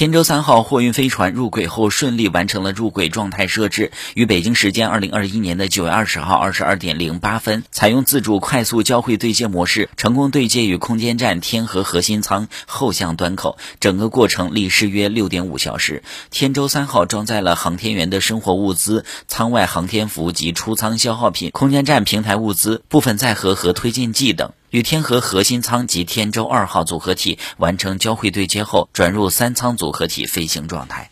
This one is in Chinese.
天舟三号货运飞船入轨后顺利完成了入轨状态设置，于北京时间二零二一年的九月二十号二十二点零八分，采用自主快速交会对接模式，成功对接与空间站天河核心舱后向端口，整个过程历时约六点五小时。天舟三号装载了航天员的生活物资、舱外航天服及出舱消耗品、空间站平台物资、部分载荷和推进剂等。与天河核心舱及天舟二号组合体完成交会对接后，转入三舱组合体飞行状态。